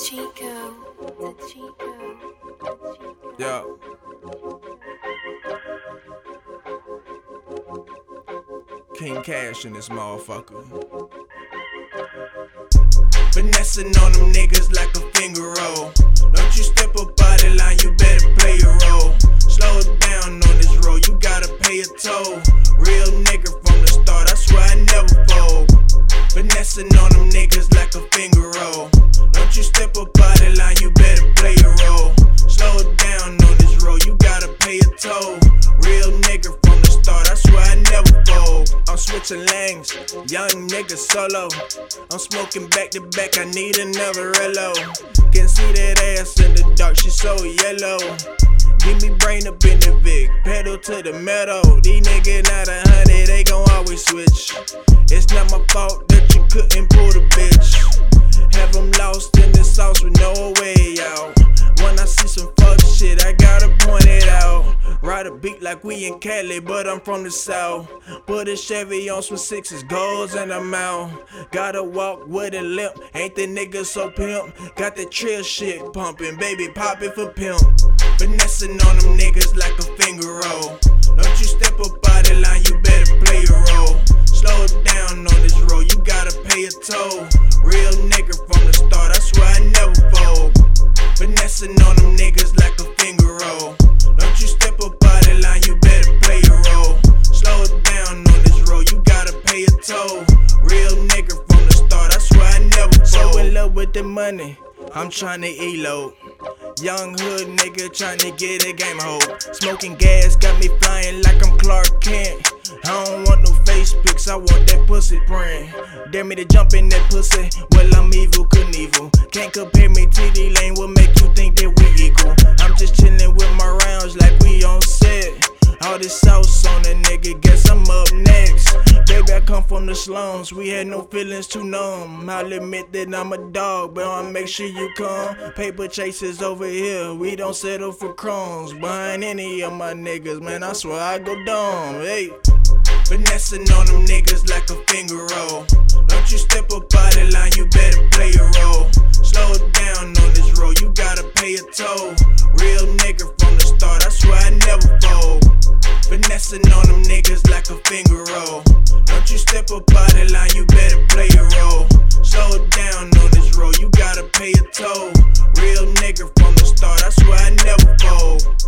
Chico, the Chico, Yeah. King Kash in this motherfucker. Finessing on them niggas like a finger roll. Don't you step up out the line, you better play your role. Slow it down on this road, you gotta pay a toll. Real nigga from the start, I swear I never fold. Finessing on them niggas like a finger switching lanes, young nigga solo. I'm smoking back to back, I need another Rello. Can see that ass in the dark, she so yellow. Give me brain up in the Vic, pedal to the metal. These niggas not a hundred, they gon' always switch. It's not my fault that you couldn't pull the bitch. Have them lost in the sauce with no way out. A beat like we in Cali, but I'm from the south. Put a Chevy on some sixes, goals and I'm out. Gotta walk with a limp, ain't the nigga so pimp. Got the trill shit pumping, baby popping for pimp. Finessing on them niggas like a finger roll. Don't you step up out the line, you better play your role. Slow down on this road, you gotta pay a toll. Real nigga from the start, I swear I never fold. Finessing on them niggas like a finger money, I'm trying to elope. Young hood nigga trying to get a game hold. Smoking gas got me flying like I'm Clark Kent. I don't want no face pics, I want that pussy print. Dare me to jump in that pussy, well I'm Evel Knievel. Can't compare me to D Lane, what make you think that we equal? I'm just chillin' with my rounds like we on set. All this sauce on a nigga, come from the slums, we had no feelings to numb. I'll admit that I'm a dog, but I'll make sure you come. Paper chases over here, we don't settle for crumbs. Behind any of my niggas, man, I swear I go dumb. Hey. Finessing on them niggas like a finger roll. Don't you step up out the line, you better play your role. Slow down on this road, you gotta pay a toll. Real nigga from the start, I swear I never fold. Finessing on them niggas like a finger Step up out the line, you better play your role. Slow down on this road, you gotta pay a toll. Real nigga from the start, I swear I never fold.